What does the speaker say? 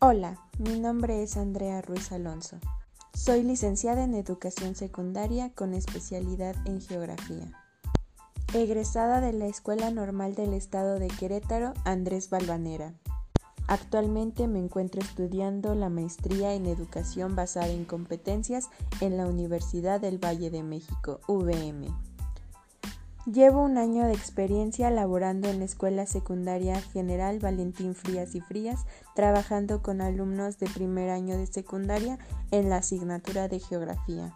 Hola, mi nombre es Andrea Ruiz Alonso. Soy licenciada en Educación Secundaria con especialidad en Geografía. Egresada de la Escuela Normal del Estado de Querétaro, Andrés Balvanera. Actualmente me encuentro estudiando la maestría en Educación basada en competencias en la Universidad del Valle de México, VM. Llevo un año de experiencia laborando en la Escuela Secundaria General Valentín Frías y Frías, trabajando con alumnos de primer año de secundaria en la asignatura de Geografía.